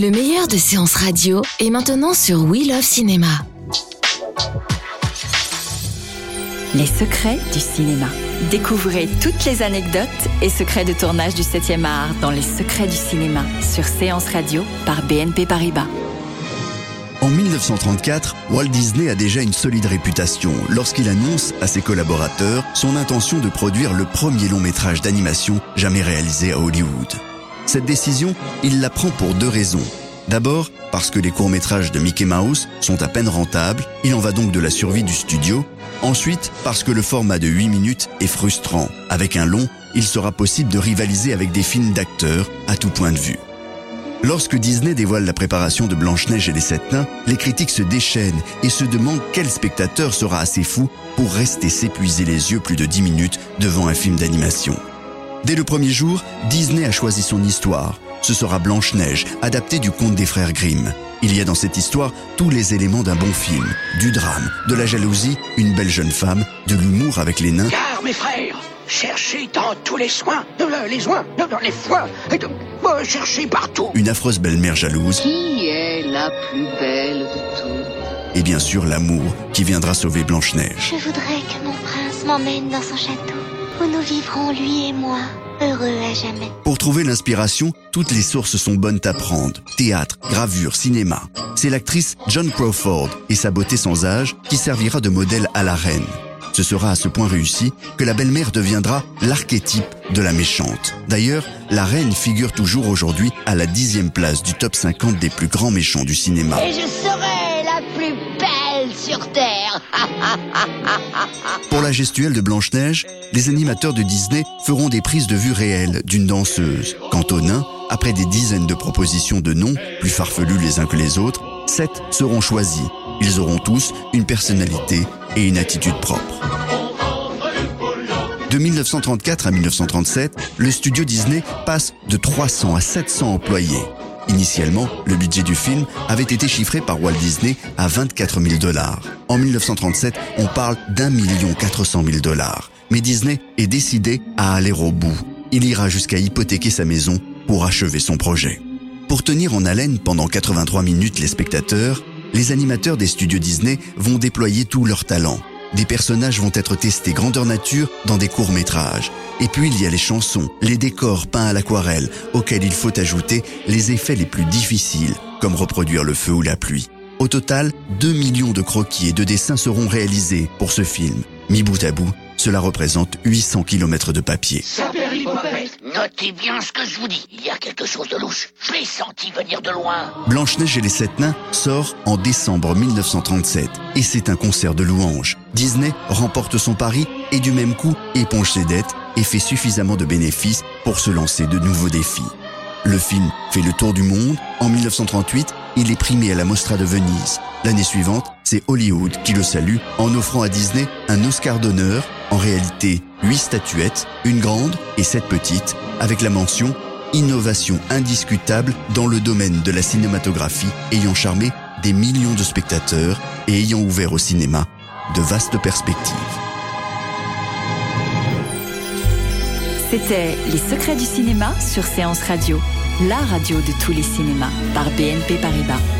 Le meilleur de séances radio est maintenant sur We Love Cinéma. Les secrets du cinéma. Découvrez toutes les anecdotes et secrets de tournage du 7e art dans Les secrets du cinéma sur Séance Radio par BNP Paribas. En 1934, Walt Disney a déjà une solide réputation lorsqu'il annonce à ses collaborateurs son intention de produire le premier long métrage d'animation jamais réalisé à Hollywood. Cette décision, il la prend pour deux raisons. D'abord, parce que les courts-métrages de Mickey Mouse sont à peine rentables, il en va donc de la survie du studio. Ensuite, parce que le format de 8 minutes est frustrant. Avec un long, il sera possible de rivaliser avec des films d'acteurs à tout point de vue. Lorsque Disney dévoile la préparation de Blanche-Neige et les Sept Nains, les critiques se déchaînent et se demandent quel spectateur sera assez fou pour rester s'épuiser les yeux plus de 10 minutes devant un film d'animation. Dès le premier jour, Disney a choisi son histoire. Ce sera Blanche-Neige, adaptée du conte des frères Grimm. Il y a dans cette histoire tous les éléments d'un bon film. Du drame, de la jalousie, une belle jeune femme, de l'humour avec les nains. Car, mes frères, cherchez dans tous les soins, euh, les soins, dans les foins, et de, euh, cherchez partout. Une affreuse belle-mère jalouse. Qui est la plus belle de toutes Et bien sûr l'amour qui viendra sauver Blanche-Neige. Je voudrais que mon prince m'emmène dans son château, où nous vivrons, lui et moi, heureux à jamais. Pour trouver l'inspiration, toutes les sources sont bonnes à prendre. Théâtre, gravure, cinéma. C'est l'actrice John Crawford et sa beauté sans âge qui servira de modèle à la reine. Ce sera à ce point réussi que la belle-mère deviendra l'archétype de la méchante. D'ailleurs, la reine figure toujours aujourd'hui à la dixième place du top 50 des plus grands méchants du cinéma. Et je serai la plus belle sur Terre Pour la gestuelle de Blanche-Neige, les animateurs de Disney feront des prises de vue réelles d'une danseuse. Quant aux nains, après des dizaines de propositions de noms, plus farfelus les uns que les autres, sept seront choisis. Ils auront tous une personnalité et une attitude propre. De 1934 à 1937, le studio Disney passe de 300 à 700 employés. Initialement, le budget du film avait été chiffré par Walt Disney à 24 000 dollars. En 1937, on parle d'un million 400 000 dollars. Mais Disney est décidé à aller au bout. Il ira jusqu'à hypothéquer sa maison pour achever son projet. Pour tenir en haleine pendant 83 minutes les spectateurs, les animateurs des studios Disney vont déployer tout leur talent. Des personnages vont être testés grandeur nature dans des courts-métrages. Et puis il y a les chansons, les décors peints à l'aquarelle, auxquels il faut ajouter les effets les plus difficiles, comme reproduire le feu ou la pluie. Au total, 2 millions de croquis et de dessins seront réalisés pour ce film. Mi bout à bout, cela représente 800 km de papier. Notez bien ce que je vous dis. Il y a quelque chose de louche. Je l'ai senti venir de loin. Blanche-Neige et les Sept Nains sort en décembre 1937 et c'est un concert de louanges. Disney remporte son pari et du même coup éponge ses dettes et fait suffisamment de bénéfices pour se lancer de nouveaux défis. Le film fait le tour du monde. En 1938, il est primé à la Mostra de Venise. L'année suivante, c'est Hollywood qui le salue en offrant à Disney un Oscar d'honneur, en réalité 8 statuettes, une grande et 7 petites, avec la mention Innovation indiscutable dans le domaine de la cinématographie ayant charmé des millions de spectateurs et ayant ouvert au cinéma de vastes perspectives. C'était Les secrets du cinéma sur Séance Radio, la radio de tous les cinémas par BNP Paribas.